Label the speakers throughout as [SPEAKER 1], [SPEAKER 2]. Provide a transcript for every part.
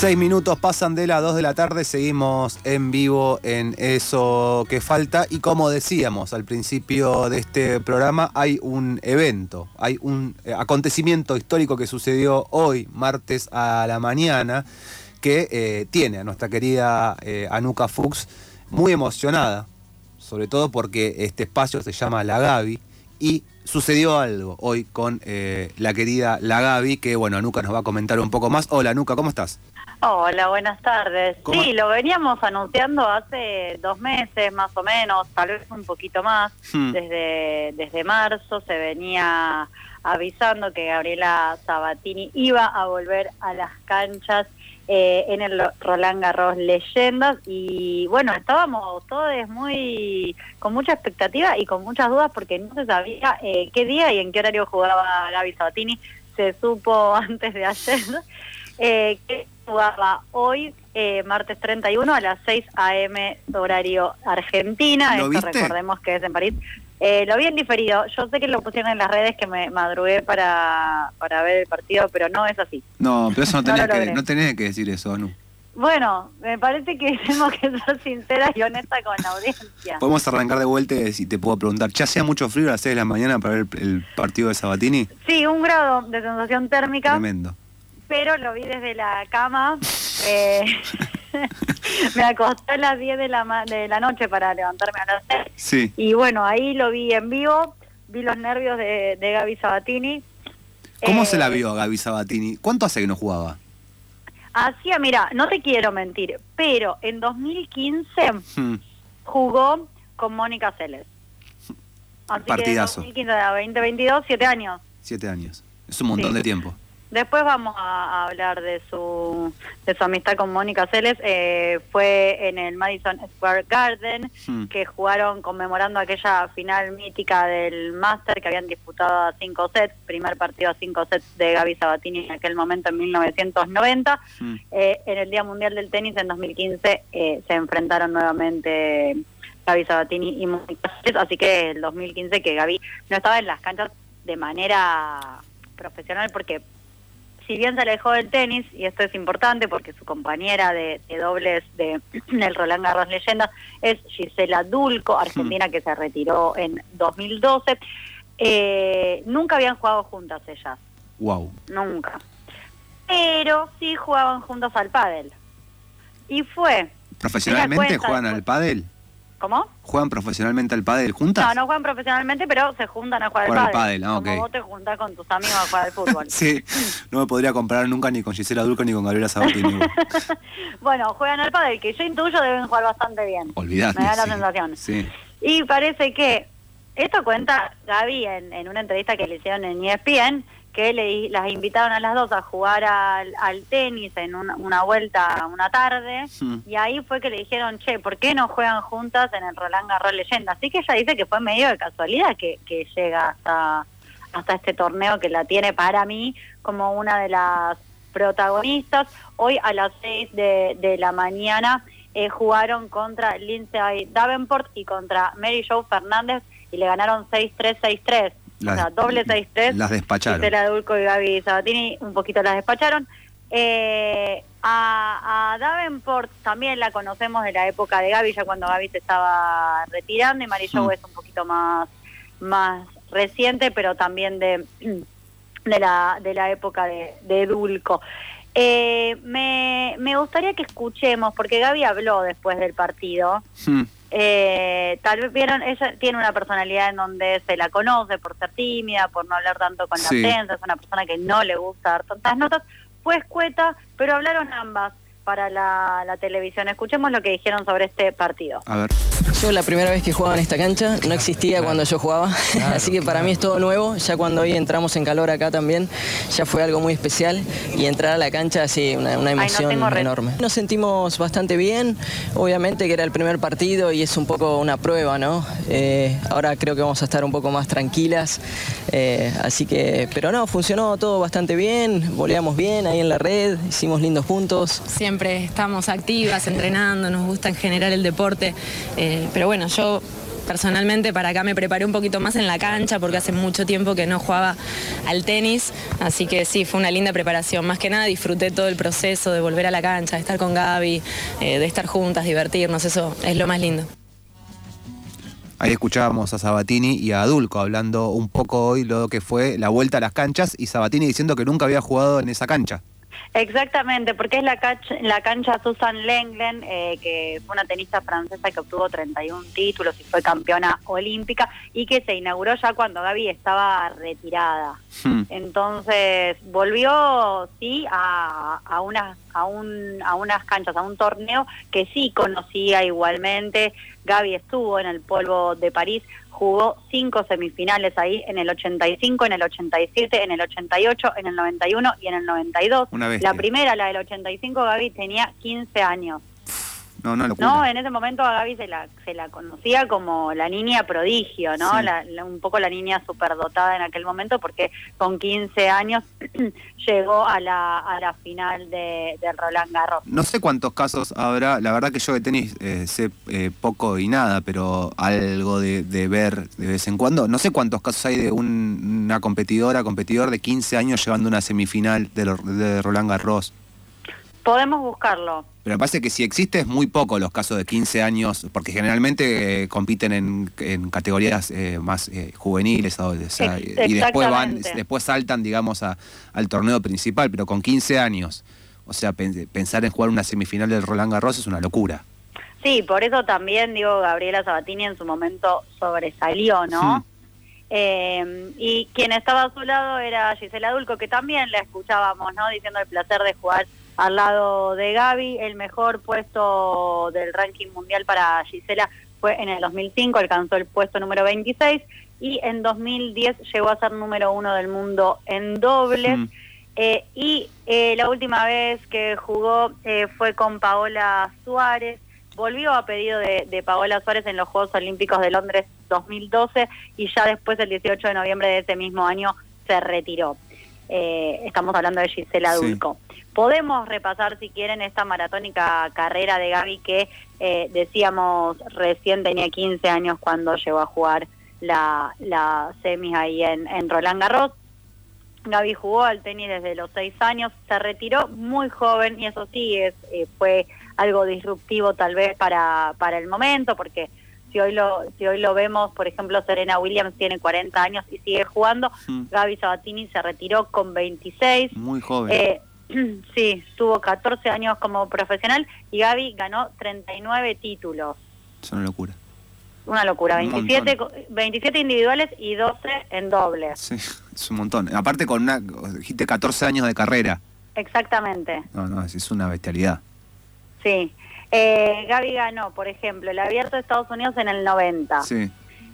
[SPEAKER 1] Seis minutos pasan de las dos de la tarde, seguimos en vivo en eso que falta y como decíamos al principio de este programa, hay un evento, hay un eh, acontecimiento histórico que sucedió hoy, martes a la mañana, que eh, tiene a nuestra querida eh, Anuka Fuchs muy emocionada, sobre todo porque este espacio se llama La Gavi y sucedió algo hoy con la querida La Gavi, que bueno, Anuka nos va a comentar un poco más. Hola Anuka, ¿cómo estás?
[SPEAKER 2] Hola, buenas tardes. Sí, lo veníamos anunciando hace dos meses más o menos, tal vez un poquito más. Hmm. Desde, desde marzo se venía avisando que Gabriela Sabatini iba a volver a las canchas eh, en el Roland Garros Leyendas y bueno, estábamos todos muy con mucha expectativa y con muchas dudas porque no se sabía eh, qué día y en qué horario jugaba Gaby Sabatini. Se supo antes de ayer eh, que jugaba hoy, eh, martes 31, a las 6 a.m. horario Argentina. Esto recordemos que es en París. Eh, lo vi en diferido. Yo sé que lo pusieron en las redes que me madrugué para, para ver el partido, pero no es así.
[SPEAKER 1] No, pero eso no tenés, que, no tenés que decir eso, ¿no?
[SPEAKER 2] Bueno, me parece que tenemos que ser sincera y honesta con la audiencia.
[SPEAKER 1] Podemos arrancar de vuelta y te puedo preguntar, ¿ya hacía mucho frío a las 6 de la mañana para ver el partido de Sabatini?
[SPEAKER 2] Sí, un grado de sensación térmica.
[SPEAKER 1] Tremendo
[SPEAKER 2] pero lo vi desde la cama. Eh, me acosté a las 10 de la, de la noche para levantarme a las 6.
[SPEAKER 1] Sí.
[SPEAKER 2] Y bueno, ahí lo vi en vivo, vi los nervios de, de Gaby Sabatini.
[SPEAKER 1] ¿Cómo se la eh, vio a Gaby Sabatini? ¿Cuánto hace que no jugaba?
[SPEAKER 2] Hacía, mira, no te quiero mentir, pero en 2015 hmm. jugó con Mónica Celes.
[SPEAKER 1] Partidazo.
[SPEAKER 2] Que 2015 a 2022, 7 años.
[SPEAKER 1] 7 años. Es un montón de tiempo.
[SPEAKER 2] Después vamos a, hablar de su, de su amistad con Mónica Celes. Eh, fue en el Madison Square Garden, hmm. que jugaron conmemorando aquella final mítica del Master que habían disputado a cinco sets, primer partido a cinco sets de Gaby Sabatini en aquel momento en 1990. Hmm. Eh, en el Día Mundial del Tenis en 2015 eh, se enfrentaron nuevamente Gaby Sabatini y Mónica Celes, así que el 2015 que Gaby no estaba en las canchas de manera profesional porque si bien se alejó del tenis, y esto es importante porque su compañera de, dobles de el Roland Garros Leyenda es Gisela Dulco, argentina que se retiró en 2012, eh, nunca habían jugado juntas ellas.
[SPEAKER 1] Wow.
[SPEAKER 2] Nunca. Pero sí jugaban juntas al pádel. Y fue...
[SPEAKER 1] ¿Profesionalmente juegan al pádel?
[SPEAKER 2] ¿Cómo?
[SPEAKER 1] ¿Juegan profesionalmente al pádel juntas?
[SPEAKER 2] No, no juegan profesionalmente, pero se juntan a jugar, al pádel. Ah, Como vos te juntás con tus amigos a jugar al fútbol.
[SPEAKER 1] sí, no me podría comparar nunca ni con Gisela Dulco ni con Gabriela Sabatini.
[SPEAKER 2] bueno, juegan al pádel, que yo intuyo deben jugar bastante bien.
[SPEAKER 1] Olvidate.
[SPEAKER 2] Me da la sensación.
[SPEAKER 1] Sí.
[SPEAKER 2] Y parece que, esto cuenta Gaby en, en una entrevista que le hicieron en ESPN, que le, las invitaron a las dos a jugar al, tenis en una, vuelta una tarde y ahí fue que le dijeron, che, ¿por qué no juegan juntas en el Roland Garros Leyenda? Así que ella dice que fue medio de casualidad que, que llega hasta, hasta este torneo que la tiene para mí como una de las protagonistas. Hoy a las 6 de, de la mañana eh, jugaron contra Lindsay Davenport y contra Mary Jo Fernández y le ganaron 6-3, 6-3 o sea, doble 6-3.
[SPEAKER 1] Las despacharon.
[SPEAKER 2] Estela Dulco y Gaby Sabatini un poquito las despacharon. Eh, a, Davenport también la conocemos de la época de Gaby, ya cuando Gaby se estaba retirando, y Marillo mm. es un poquito más, más reciente, pero también de, de, la, de la época de, de Dulco. Eh, me, me gustaría que escuchemos, porque Gaby habló después del partido. Mm. Eh, tal vez vieron, ella tiene una personalidad en donde se la conoce por ser tímida, por no hablar tanto con la prensa, es una persona que no le gusta dar tantas notas, fue escueta, pero hablaron ambas para la, la televisión. Escuchemos lo que dijeron sobre este partido.
[SPEAKER 1] A ver.
[SPEAKER 3] Yo la primera vez que jugaba en esta cancha no existía cuando yo jugaba, así que para mí es todo nuevo. Ya cuando hoy entramos en calor acá también, ya fue algo muy especial y entrar a la cancha, sí, una, emoción enorme. Nos sentimos bastante bien, obviamente que era el primer partido y es un poco una prueba, ¿no? Eh, ahora creo que vamos a estar un poco más tranquilas, eh, así que, pero no, funcionó todo bastante bien, voleamos bien ahí en la red, hicimos lindos puntos.
[SPEAKER 4] Siempre estamos activas, entrenando, nos gusta en general el deporte. Eh, pero bueno, yo personalmente para acá me preparé un poquito más en la cancha porque hace mucho tiempo que no jugaba al tenis, así que sí, fue una linda preparación. Más que nada disfruté todo el proceso de volver a la cancha, de estar con Gaby, eh, de estar juntas, divertirnos, eso es lo más lindo.
[SPEAKER 1] Ahí escuchábamos a Sabatini y a Adulco hablando un poco hoy lo que fue la vuelta a las canchas y Sabatini diciendo que nunca había jugado en esa cancha.
[SPEAKER 2] Exactamente, porque es la, cancha, la cancha Susan Lenglen, eh, que fue una tenista francesa que obtuvo 31 títulos y fue campeona olímpica y que se inauguró ya cuando Gaby estaba retirada. Hmm. Entonces volvió, sí, a, a, unas, a, un, a unas canchas, a un torneo que sí conocía igualmente. Gaby estuvo en el polvo de París, jugó cinco semifinales ahí en el 85, en el 87, en el 88, en el 91 y en el 92. la primera, la del 85, Gaby tenía 15 años.
[SPEAKER 1] No, no,
[SPEAKER 2] no, en ese momento a Gaby se la, se la conocía como la niña prodigio, ¿no? un poco la niña superdotada en aquel momento porque con 15 años llegó a la, a la final de, Roland Garros.
[SPEAKER 1] No sé cuántos casos habrá, la verdad que yo de tenis eh, sé eh, poco y nada, pero algo de, ver de vez en cuando. No sé cuántos casos hay de una competidora, competidor de 15 años llevando una semifinal de, de Roland Garros.
[SPEAKER 2] Podemos buscarlo.
[SPEAKER 1] Pero me parece que si existe es muy poco los casos de 15 años, porque generalmente eh, compiten en, categorías eh, más eh, juveniles y después van, después saltan, digamos, a, al torneo principal, pero con 15 años, o sea, pensar en jugar una semifinal del Roland Garros es una locura.
[SPEAKER 2] Sí, por eso también, digo, Gabriela Sabatini en su momento sobresalió, ¿no? y quien estaba a su lado era Gisela Dulco, que también la escuchábamos, ¿no? Diciendo el placer de jugar al lado de Gaby. El mejor puesto del ranking mundial para Gisela fue en el 2005, alcanzó el puesto número 26 y en 2010 llegó a ser número uno del mundo en dobles. Mm. Eh, y eh, la última vez que jugó eh, fue con Paola Suárez. Volvió a pedido de, de, Paola Suárez en los Juegos Olímpicos de Londres 2012 y ya después, el 18 de noviembre de ese mismo año, se retiró. Estamos hablando de Gisela Dulco. Podemos repasar, si quieren, esta maratónica carrera de Gaby que eh, decíamos recién tenía 15 años cuando llegó a jugar la, la semis ahí en, en Roland Garros. Gaby jugó al tenis desde los 6 años, se retiró muy joven y eso sí es, eh, fue algo disruptivo tal vez para, para el momento porque si hoy lo si hoy lo vemos, por ejemplo, Serena Williams tiene 40 años y sigue jugando, mm. Gaby Sabatini se retiró con 26.
[SPEAKER 1] Muy joven. Eh,
[SPEAKER 2] Sí, tuvo 14 años como profesional y Gaby ganó 39 títulos.
[SPEAKER 1] Es una locura.
[SPEAKER 2] Una locura, 27, 27 individuales y 12 en dobles.
[SPEAKER 1] Sí, es un montón. Aparte con una, dijiste 14 años de carrera.
[SPEAKER 2] Exactamente.
[SPEAKER 1] No, no, es una bestialidad.
[SPEAKER 2] Sí. Eh, Gaby ganó, por ejemplo, el Abierto de Estados Unidos en el 90. Sí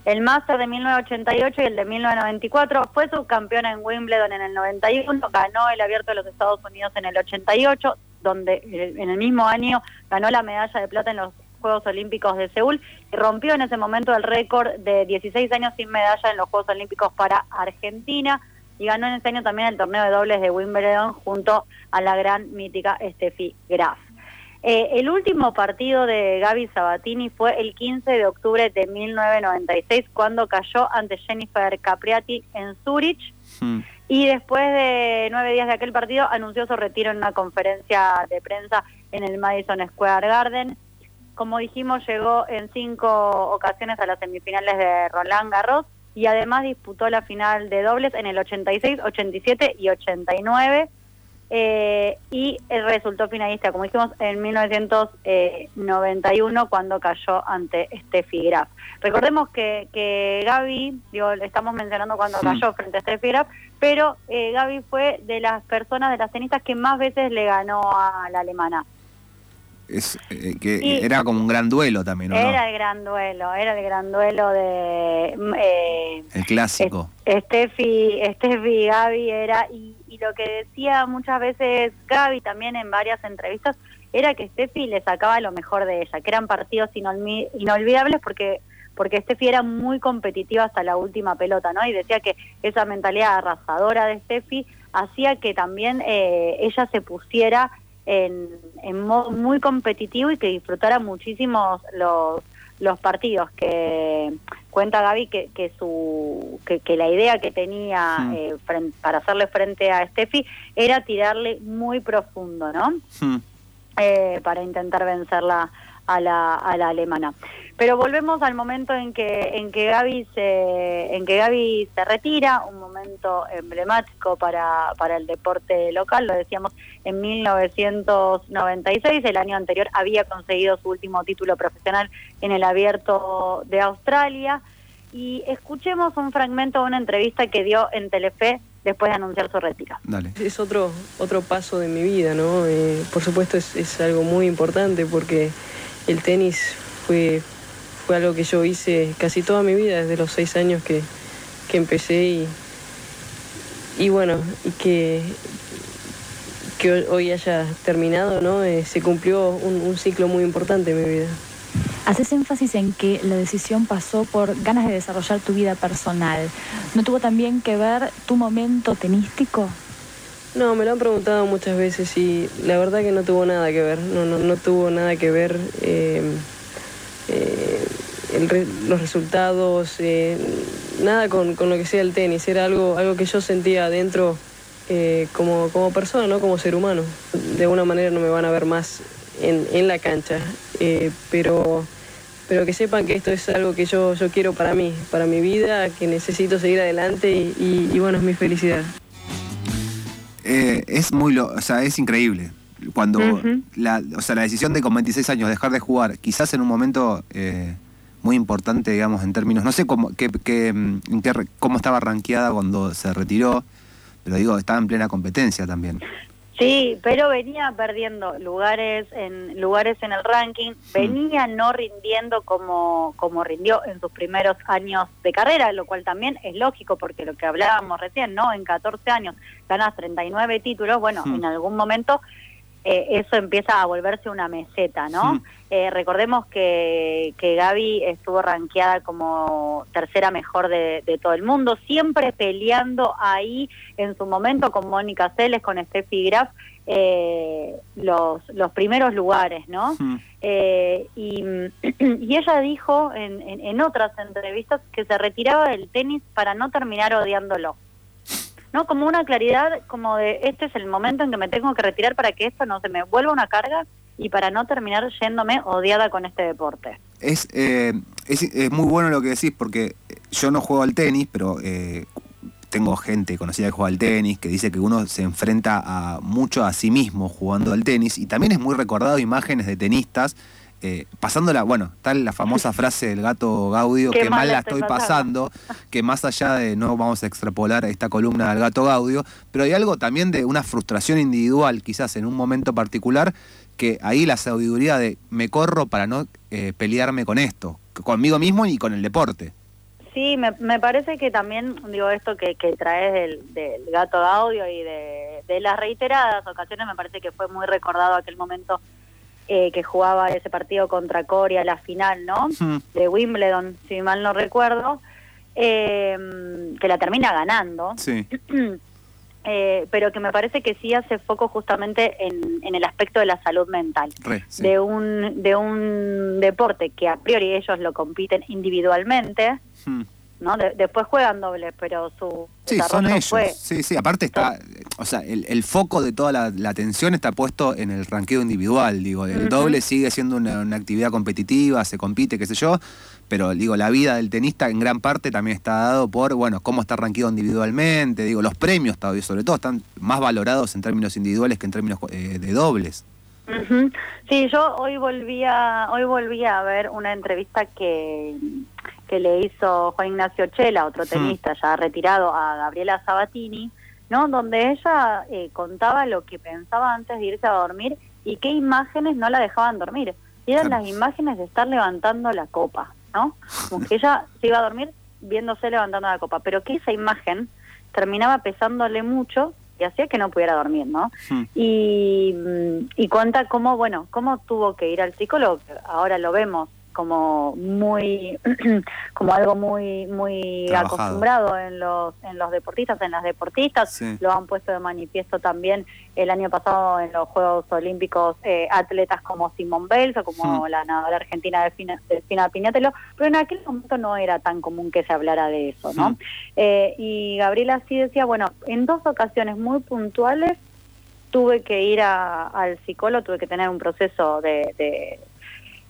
[SPEAKER 2] el Master de 1988 y el de 1994. Fue subcampeona en Wimbledon en el 91, ganó el Abierto de los Estados Unidos en el 88, donde eh, en el mismo año ganó la medalla de plata en los Juegos Olímpicos de Seúl y rompió en ese momento el récord de 16 años sin medalla en los Juegos Olímpicos para Argentina y ganó en ese año también el torneo de dobles de Wimbledon junto a la gran mítica Steffi Graf. Eh, el último partido de Gaby Sabatini fue el 15 de octubre de 1996 cuando cayó ante Jennifer Capriati en Zurich hmm. y después de nueve días de aquel partido anunció su retiro en una conferencia de prensa en el Madison Square Garden. Como dijimos, llegó en cinco ocasiones a las semifinales de Roland Garros y además disputó la final de dobles en el 86, 87 y 89 eh, y resultó finalista, como dijimos, en 1991 cuando cayó ante Steffi Graf. Recordemos que, que Gaby, digo, estamos mencionando cuando cayó frente a Steffi Graf, pero eh, Gaby fue de las personas, de las tenistas que más veces le ganó a la alemana.
[SPEAKER 1] Es, eh, que era como un gran duelo también.
[SPEAKER 2] Era el gran duelo, era el gran duelo de... Eh,
[SPEAKER 1] el clásico.
[SPEAKER 2] Steffi, Steffi Gaby era... Y, y lo que decía muchas veces Gaby también en varias entrevistas era que Steffi le sacaba lo mejor de ella, que eran partidos inolvidables porque porque Steffi era muy competitiva hasta la última pelota, ¿no? Y decía que esa mentalidad arrasadora de Steffi hacía que también eh, ella se pusiera en, en modo muy competitivo y que disfrutara muchísimo los, los partidos que cuenta Gaby que, que su que, la idea que tenía eh, para hacerle frente a Steffi era tirarle muy profundo, ¿no? Eh, para intentar vencerla a la, a la alemana. Pero volvemos al momento en que en que Gaby se en que Gaby se retira, un momento emblemático para, para el deporte local, lo decíamos en 1996, el año anterior había conseguido su último título profesional en el Abierto de Australia y escuchemos un fragmento de una entrevista que dio en Telefe después de anunciar su retiro.
[SPEAKER 5] Es otro otro paso de mi vida, ¿no? Eh, por supuesto es, es algo muy importante porque el tenis fue fue algo que yo hice casi toda mi vida, desde los seis años que, empecé y, y bueno, y que, que hoy haya terminado, ¿no? Eh, se cumplió un, ciclo muy importante en mi vida.
[SPEAKER 6] Haces énfasis en que la decisión pasó por ganas de desarrollar tu vida personal. ¿No tuvo también que ver tu momento tenístico?
[SPEAKER 5] No, me lo han preguntado muchas veces y la verdad que no tuvo nada que ver, no, no, no tuvo nada que ver. Eh, eh, los resultados, eh, nada con, lo que sea el tenis, era algo, algo que yo sentía adentro como, como persona, ¿no? como ser humano. De alguna manera no me van a ver más en, la cancha, pero, pero que sepan que esto es algo que yo, yo quiero para mí, para mi vida, que necesito seguir adelante y, bueno, es mi felicidad.
[SPEAKER 1] es muy, o sea, es increíble cuando la, o sea, la decisión de con 26 años dejar de jugar, quizás en un momento eh, muy importante, digamos, en términos, no sé cómo, qué, qué, cómo estaba rankeada cuando se retiró, pero digo, estaba en plena competencia también.
[SPEAKER 2] Sí, pero venía perdiendo lugares en lugares en el ranking, venía no rindiendo como como rindió en sus primeros años de carrera, lo cual también es lógico porque lo que hablábamos recién, ¿no? En 14 años ganas 39 títulos, bueno, en algún momento eh, eso empieza a volverse una meseta, ¿no? Eh, recordemos que, que Gaby estuvo rankeada como tercera mejor de, todo el mundo, siempre peleando ahí en su momento con Mónica Celes, con Steffi Graf, eh, los, los primeros lugares, ¿no? y, y, ella dijo en, en otras entrevistas que se retiraba del tenis para no terminar odiándolo. ¿No? Como una claridad como de este es el momento en que me tengo que retirar para que esto no se me vuelva una carga y para no terminar yéndome odiada con este deporte.
[SPEAKER 1] Es, eh, es, muy bueno lo que decís porque yo no juego al tenis, pero eh, tengo gente conocida que juega al tenis, que dice que uno se enfrenta a mucho a sí mismo jugando al tenis y también es muy recordado imágenes de tenistas eh, pasándola, bueno, tal la famosa frase del gato Gaudio, que mal la estoy pasando, que más allá de no vamos a extrapolar esta columna del gato Gaudio, pero hay algo también de una frustración individual, quizás en un momento particular, que ahí la sabiduría de me corro para no eh, pelearme con esto, conmigo mismo y con el deporte.
[SPEAKER 2] Sí, me, parece que también, digo, esto que, que traes del, del gato Gaudio y de, de las reiteradas ocasiones, me parece que fue muy recordado aquel momento eh, que jugaba ese partido contra Corea, la final, ¿no? De Wimbledon, si mal no recuerdo, eh, que la termina ganando.
[SPEAKER 1] Sí.
[SPEAKER 2] Eh, pero que me parece que sí hace foco justamente en, el aspecto de la salud mental, de, un, de un deporte que a priori ellos lo compiten individualmente, ¿no? después juegan doble, pero su
[SPEAKER 1] sí, son ellos. Sí, sí, aparte está, o sea, el, foco de toda la, atención está puesto en el ranqueo individual, digo, el doble sigue siendo una, actividad competitiva, se compite, qué sé yo, pero digo, la vida del tenista en gran parte también está dado por, bueno, cómo está ranqueado individualmente, digo, los premios sobre todo están más valorados en términos individuales que en términos eh, de dobles.
[SPEAKER 2] Sí, yo hoy volví a, hoy volví a ver una entrevista que que le hizo Juan Ignacio Chela, otro tenista ya retirado, a Gabriela Sabatini, ¿no? Donde ella eh, contaba lo que pensaba antes de irse a dormir y qué imágenes no la dejaban dormir. Y eran las imágenes de estar levantando la copa, ¿no? Como que ella se iba a dormir viéndose levantando la copa, pero que esa imagen terminaba pesándole mucho y hacía que no pudiera dormir, ¿no? Y, y cuenta cómo, bueno, cómo tuvo que ir al psicólogo, ahora lo vemos como muy como algo muy muy acostumbrado en los en los deportistas en las deportistas. Lo han puesto de manifiesto también el año pasado en los Juegos Olímpicos eh, atletas como Simón Bells o como hmm. la nadadora argentina Delfina, Delfina Piñatelo. Pero en aquel momento no era tan común que se hablara de eso no hmm. eh, y Gabriela sí decía bueno en dos ocasiones muy puntuales tuve que ir al psicólogo tuve que tener un proceso de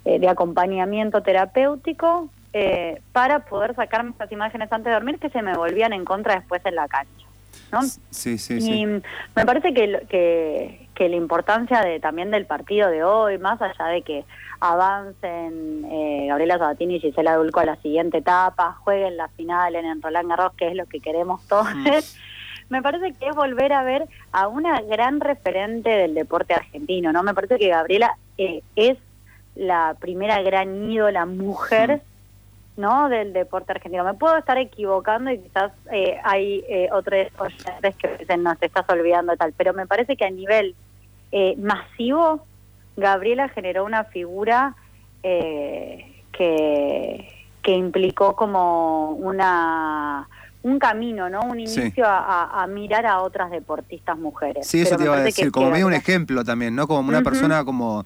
[SPEAKER 2] eh, de acompañamiento terapéutico eh, para poder sacarme estas imágenes antes de dormir que se me volvían en contra después en la cancha. ¿no?
[SPEAKER 1] Sí, sí,
[SPEAKER 2] y me parece que, que, que, la importancia de también del partido de hoy, más allá de que avancen eh, Gabriela Sabatini y Gisela Dulco a la siguiente etapa, jueguen la final en Roland Garros, que es lo que queremos todos, mm. me parece que es volver a ver a una gran referente del deporte argentino, ¿no? Me parece que Gabriela es la primera gran ídola mujer ¿no? del deporte argentino. Me puedo estar equivocando y quizás eh, hay eh, otros oyentes que dicen, no, te estás olvidando tal, pero me parece que a nivel eh, masivo, Gabriela generó una figura eh, que, que implicó como una un camino, ¿no? Un inicio a, mirar a otras deportistas mujeres.
[SPEAKER 1] Sí, eso te iba a decir, como medio un ejemplo también, ¿no? Como una persona como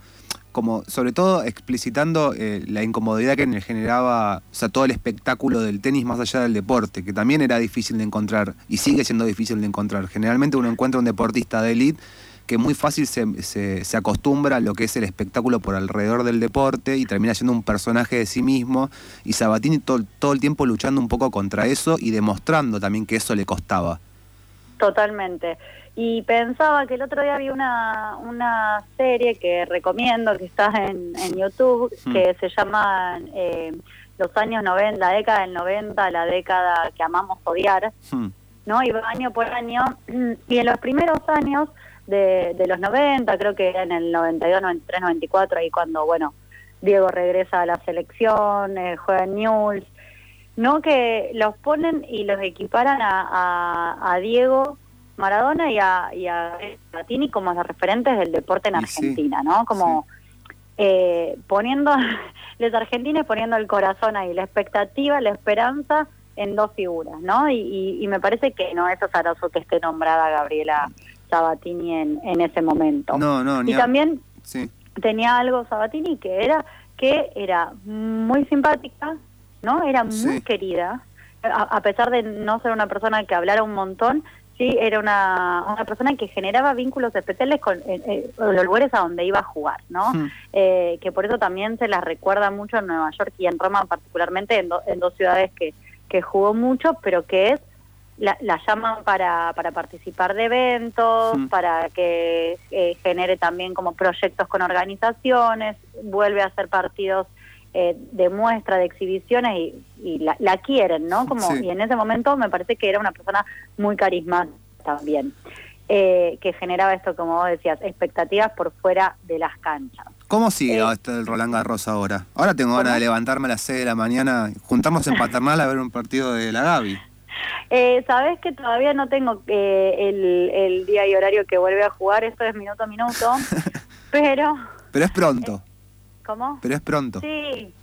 [SPEAKER 1] como sobre todo explicitando eh, la incomodidad que generaba, o sea, todo el espectáculo del tenis más allá del deporte, que también era difícil de encontrar y sigue siendo difícil de encontrar. Generalmente uno encuentra un deportista de élite que muy fácil se, se, acostumbra a lo que es el espectáculo por alrededor del deporte y termina siendo un personaje de sí mismo. Y Sabatini todo, todo el tiempo luchando un poco contra eso y demostrando también que eso le costaba.
[SPEAKER 2] Totalmente y pensaba que el otro día vi una, una serie que recomiendo, que está en, en YouTube, hmm. que se llama eh, Los años 90, la década del 90, la década que amamos odiar, hmm. ¿no? Y va año por año, y en los primeros años de, de los 90, creo que en el 92, 93, 94, ahí cuando, bueno, Diego regresa a la selección, eh, juega en News, ¿no? Que los ponen y los equiparan a, a, a Diego Maradona y a, y a como los referentes del deporte en Argentina, ¿no? Como eh, poniendo, los argentinos poniendo el corazón ahí, la expectativa, la esperanza en dos figuras, ¿no? Y, me parece que no es azaroso que esté nombrada Gabriela Sabatini en, en ese momento.
[SPEAKER 1] No, no,
[SPEAKER 2] Y también tenía algo Sabatini que era que era muy simpática, ¿no? Era muy querida, a, pesar de no ser una persona que hablara un montón, sí, era una, una persona que generaba vínculos especiales con los lugares a donde iba a jugar, ¿no? Hmm. Eh, que por eso también se las recuerda mucho en Nueva York y en Roma particularmente, en, en dos ciudades que, que jugó mucho, pero que es la, la llaman para, para participar de eventos, hmm. para que eh, genere también como proyectos con organizaciones, vuelve a hacer partidos eh, de muestra, de exhibiciones y, la, quieren, ¿no? Como, Y en ese momento me parece que era una persona muy carismática también, eh, que generaba esto, como vos decías, expectativas por fuera de las canchas.
[SPEAKER 1] ¿Cómo sigue eh, el Roland Garros ahora? Ahora tengo ganas de levantarme a las 6 de la mañana, juntamos en Paternal a ver un partido de la Gaby.
[SPEAKER 2] Eh, Sabes que todavía no tengo el, el día y horario que vuelve a jugar, esto es minuto a minuto, pero...
[SPEAKER 1] Pero es pronto.
[SPEAKER 2] ¿Cómo?
[SPEAKER 1] Pero es pronto.
[SPEAKER 2] Sí,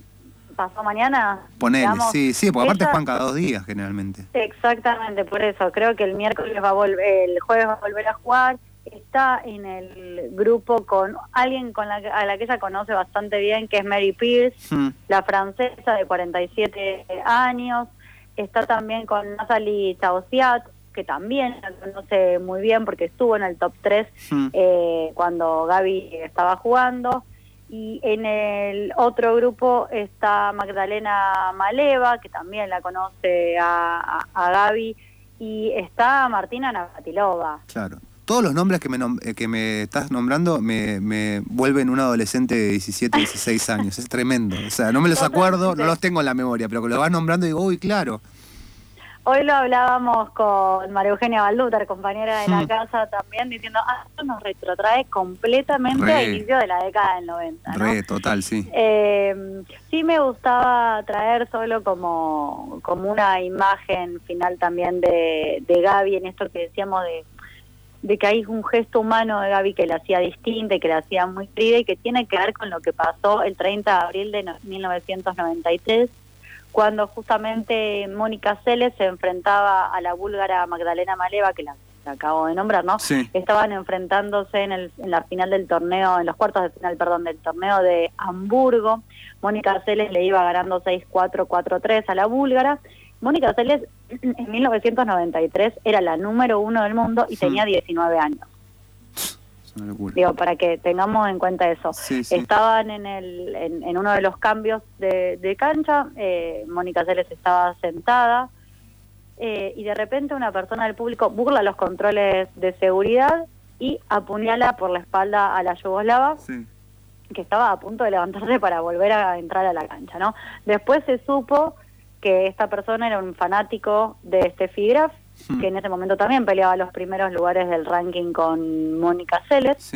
[SPEAKER 2] pasó mañana.
[SPEAKER 1] Ponele, sí, sí, porque aparte juegan cada dos días generalmente.
[SPEAKER 2] Exactamente, por eso. Creo que el miércoles va a volver, el jueves va a volver a jugar. Está en el grupo con alguien con la, a la que ella conoce bastante bien, que es Mary Pierce, hmm. la francesa de 47 años. Está también con Nathalie Tausiat, que también la conoce muy bien porque estuvo en el top 3 hmm. eh, cuando Gaby estaba jugando. Y en el otro grupo está Magdalena Maleva, que también la conoce a, a, Gaby, y está Martina Navatilova.
[SPEAKER 1] Claro. Todos los nombres que me, eh, que me estás nombrando me, me vuelven un adolescente de 17, 16 años. Es tremendo. O sea, no me los acuerdo, no los tengo en la memoria, pero que lo vas nombrando y digo, uy, claro.
[SPEAKER 2] Hoy lo hablábamos con María Eugenia Balduter, compañera de la hmm. casa también, diciendo, ah, esto nos retrotrae completamente al inicio de la década del 90.
[SPEAKER 1] Re, total, sí.
[SPEAKER 2] Eh, sí me gustaba traer solo como, como una imagen final también de, de Gaby en esto que decíamos de de que hay un gesto humano de Gaby que la hacía distinta y que la hacía muy querida y que tiene que ver con lo que pasó el 30 de abril de 1993, cuando justamente Mónica Celes se enfrentaba a la búlgara Magdalena Maleva, que la, acabo de nombrar, ¿no? Estaban enfrentándose en, el, en la final del torneo, en los cuartos de final, perdón, del torneo de Hamburgo. Mónica Celes le iba ganando 6-4, 4-3 a la búlgara Mónica Celes en 1993 era la número uno del mundo y tenía 19 años. Digo, para que tengamos en cuenta eso. Estaban en, el, en, uno de los cambios de, cancha, eh, Mónica Celes estaba sentada eh, y de repente una persona del público burla los controles de seguridad y apuñala por la espalda a la yugoslava. que estaba a punto de levantarse para volver a entrar a la cancha, ¿no? Después se supo que esta persona era un fanático de Steffi Graf, hmm. que en ese momento también peleaba los primeros lugares del ranking con Mónica Celes.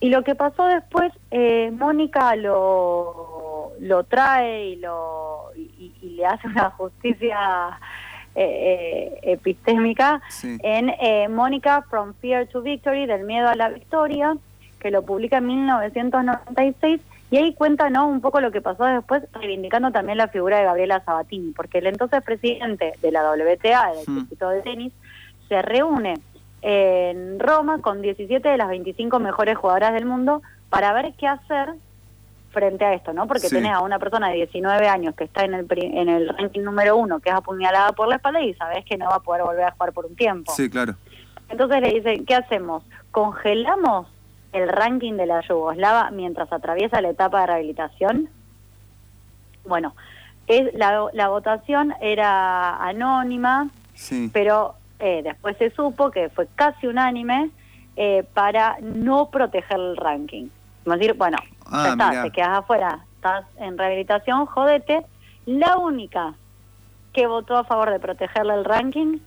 [SPEAKER 2] Y lo que pasó después, eh, Mónica lo, lo trae y, lo, y, le hace una justicia eh, eh, epistémica en Mónica From Fear to Victory, del miedo a la victoria, que lo publica en 1996 y ahí cuenta ¿no? un poco lo que pasó después, reivindicando también la figura de Gabriela Sabatini, porque el entonces presidente de la WTA, del circuito de tenis, se reúne en Roma con 17 de las 25 mejores jugadoras del mundo para ver qué hacer frente a esto, ¿no? Porque tenés a una persona de 19 años que está en el, en el ranking número uno, que es apuñalada por la espalda y sabes que no va a poder volver a jugar por un tiempo.
[SPEAKER 1] Sí, claro.
[SPEAKER 2] Entonces le dicen, ¿qué hacemos? ¿Congelamos el ranking de la Yugoslava mientras atraviesa la etapa de rehabilitación? Bueno, es, la, la votación era anónima, pero eh, después se supo que fue casi unánime eh, para no proteger el ranking. Vamos decir, bueno, ah, ya te quedas afuera, estás en rehabilitación, jodete. La única que votó a favor de protegerle el ranking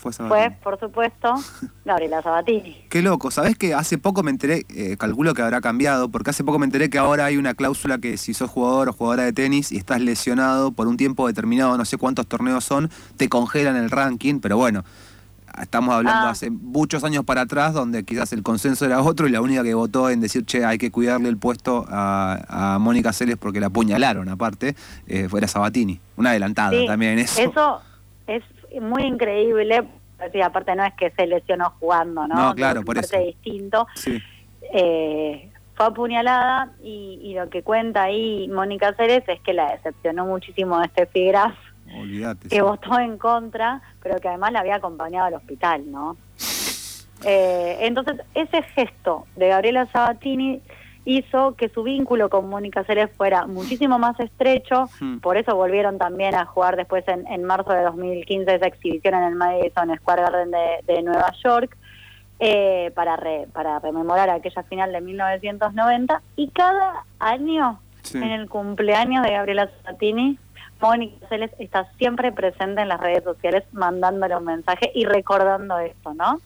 [SPEAKER 2] fue, por supuesto, Gabriela Sabatini.
[SPEAKER 1] Qué loco, ¿sabes que hace poco me enteré, eh, calculo que habrá cambiado, porque hace poco me enteré que ahora hay una cláusula que si sos jugador o jugadora de tenis y estás lesionado por un tiempo determinado, no sé cuántos torneos son, te congelan el ranking, pero bueno, estamos hablando ah. hace muchos años para atrás, donde quizás el consenso era otro y la única que votó en decir, che, hay que cuidarle el puesto a, Mónica Celes porque la apuñalaron aparte, eh, fuera Sabatini. Una adelantada también eso.
[SPEAKER 2] Eso es muy increíble. aparte no es que se lesionó jugando, ¿no?
[SPEAKER 1] No, claro, por eso.
[SPEAKER 2] distinto. Eh, fue apuñalada y, lo que cuenta ahí Mónica Ceres es que la decepcionó muchísimo este Graf, que votó en contra, pero que además la había acompañado al hospital, ¿no? Eh, entonces, ese gesto de Gabriela Sabatini hizo que su vínculo con Mónica Ceres fuera muchísimo más estrecho, hmm. por eso volvieron también a jugar después en, marzo de 2015 esa exhibición en el Madison Square Garden de, Nueva York, eh, para, para rememorar aquella final de 1990, y cada año, en el cumpleaños de Gabriela Sabatini, Mónica Celes está siempre presente en las redes sociales mandándole un mensaje y recordando esto, ¿no?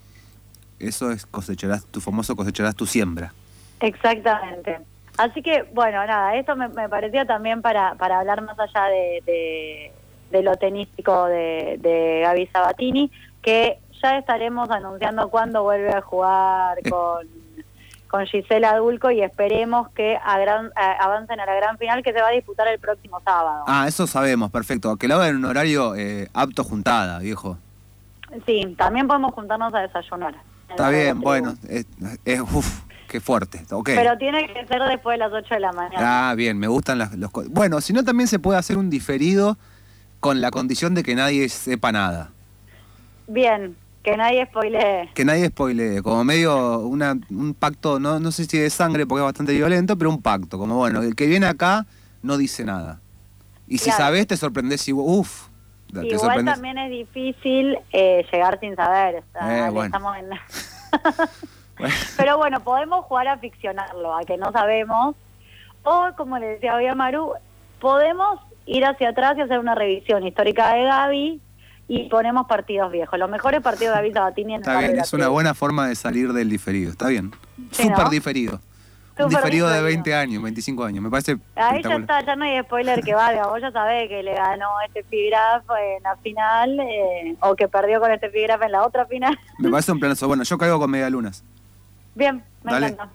[SPEAKER 1] Eso es cosecharás, tu famoso cosecharás tu siembra.
[SPEAKER 2] Exactamente. Así que, bueno, nada, esto me, parecía también para, para hablar más allá de, de, lo tenístico de, de Gaby Sabatini, que ya estaremos anunciando cuándo vuelve a jugar con, con Gisela Dulco y esperemos que a gran, avancen a la gran final que se va a disputar el próximo sábado.
[SPEAKER 1] Ah, eso sabemos, perfecto. Que lo hagan en un horario eh, apto juntada, viejo.
[SPEAKER 2] Sí, también podemos juntarnos a desayunar.
[SPEAKER 1] Está bien, bueno, es, es qué fuerte. Okay.
[SPEAKER 2] Pero tiene que ser después de las 8 de la mañana.
[SPEAKER 1] Ah, bien, me gustan las, los... Bueno, si no también se puede hacer un diferido con la condición de que nadie sepa nada.
[SPEAKER 2] Bien, que nadie spoilee.
[SPEAKER 1] Que nadie spoilee, como medio una, un pacto, no, no sé si de sangre porque es bastante violento, pero un pacto, como bueno, el que viene acá no dice nada. Y si sabes, te sorprendes y uff.
[SPEAKER 2] Igual también es difícil eh, llegar sin saber. Eh, estamos en... Pero bueno, podemos jugar a ficcionarlo, a que no sabemos. O, como le decía hoy a Maru, podemos ir hacia atrás y hacer una revisión histórica de Gaby y ponemos partidos viejos. Los mejores partidos de David Sabatini en
[SPEAKER 1] Está bien, es una buena forma de salir del diferido. Está bien. Súper diferido. un diferido de 20 años, 25 años, me parece.
[SPEAKER 2] Ahí ya está, ya no hay spoiler que valga. Vos ya sabés que le ganó este Pigraf en la final eh, o que perdió con este Pigraf en la otra final.
[SPEAKER 1] Me parece un planazo. Bueno, yo caigo con media lunas.
[SPEAKER 2] Bien, me encanta.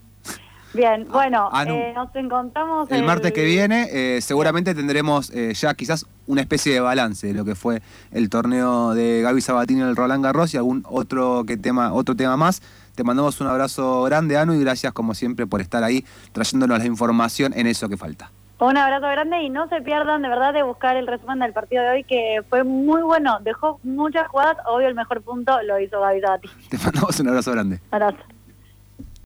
[SPEAKER 2] Bien, ah, bueno, ah, eh, nos encontramos
[SPEAKER 1] el, martes que viene. Eh, seguramente tendremos eh, ya quizás una especie de balance de lo que fue el torneo de Gaby Sabatini en el Roland Garros y algún otro que tema, otro tema más. Te mandamos un abrazo grande, Anu, y gracias como siempre por estar ahí trayéndonos la información en eso que falta.
[SPEAKER 2] Un abrazo grande y no se pierdan de verdad de buscar el resumen del partido de hoy que fue muy bueno, dejó muchas jugadas, obvio el mejor punto lo hizo Gaby Sabatini.
[SPEAKER 1] Te mandamos un abrazo grande.
[SPEAKER 2] Abrazo.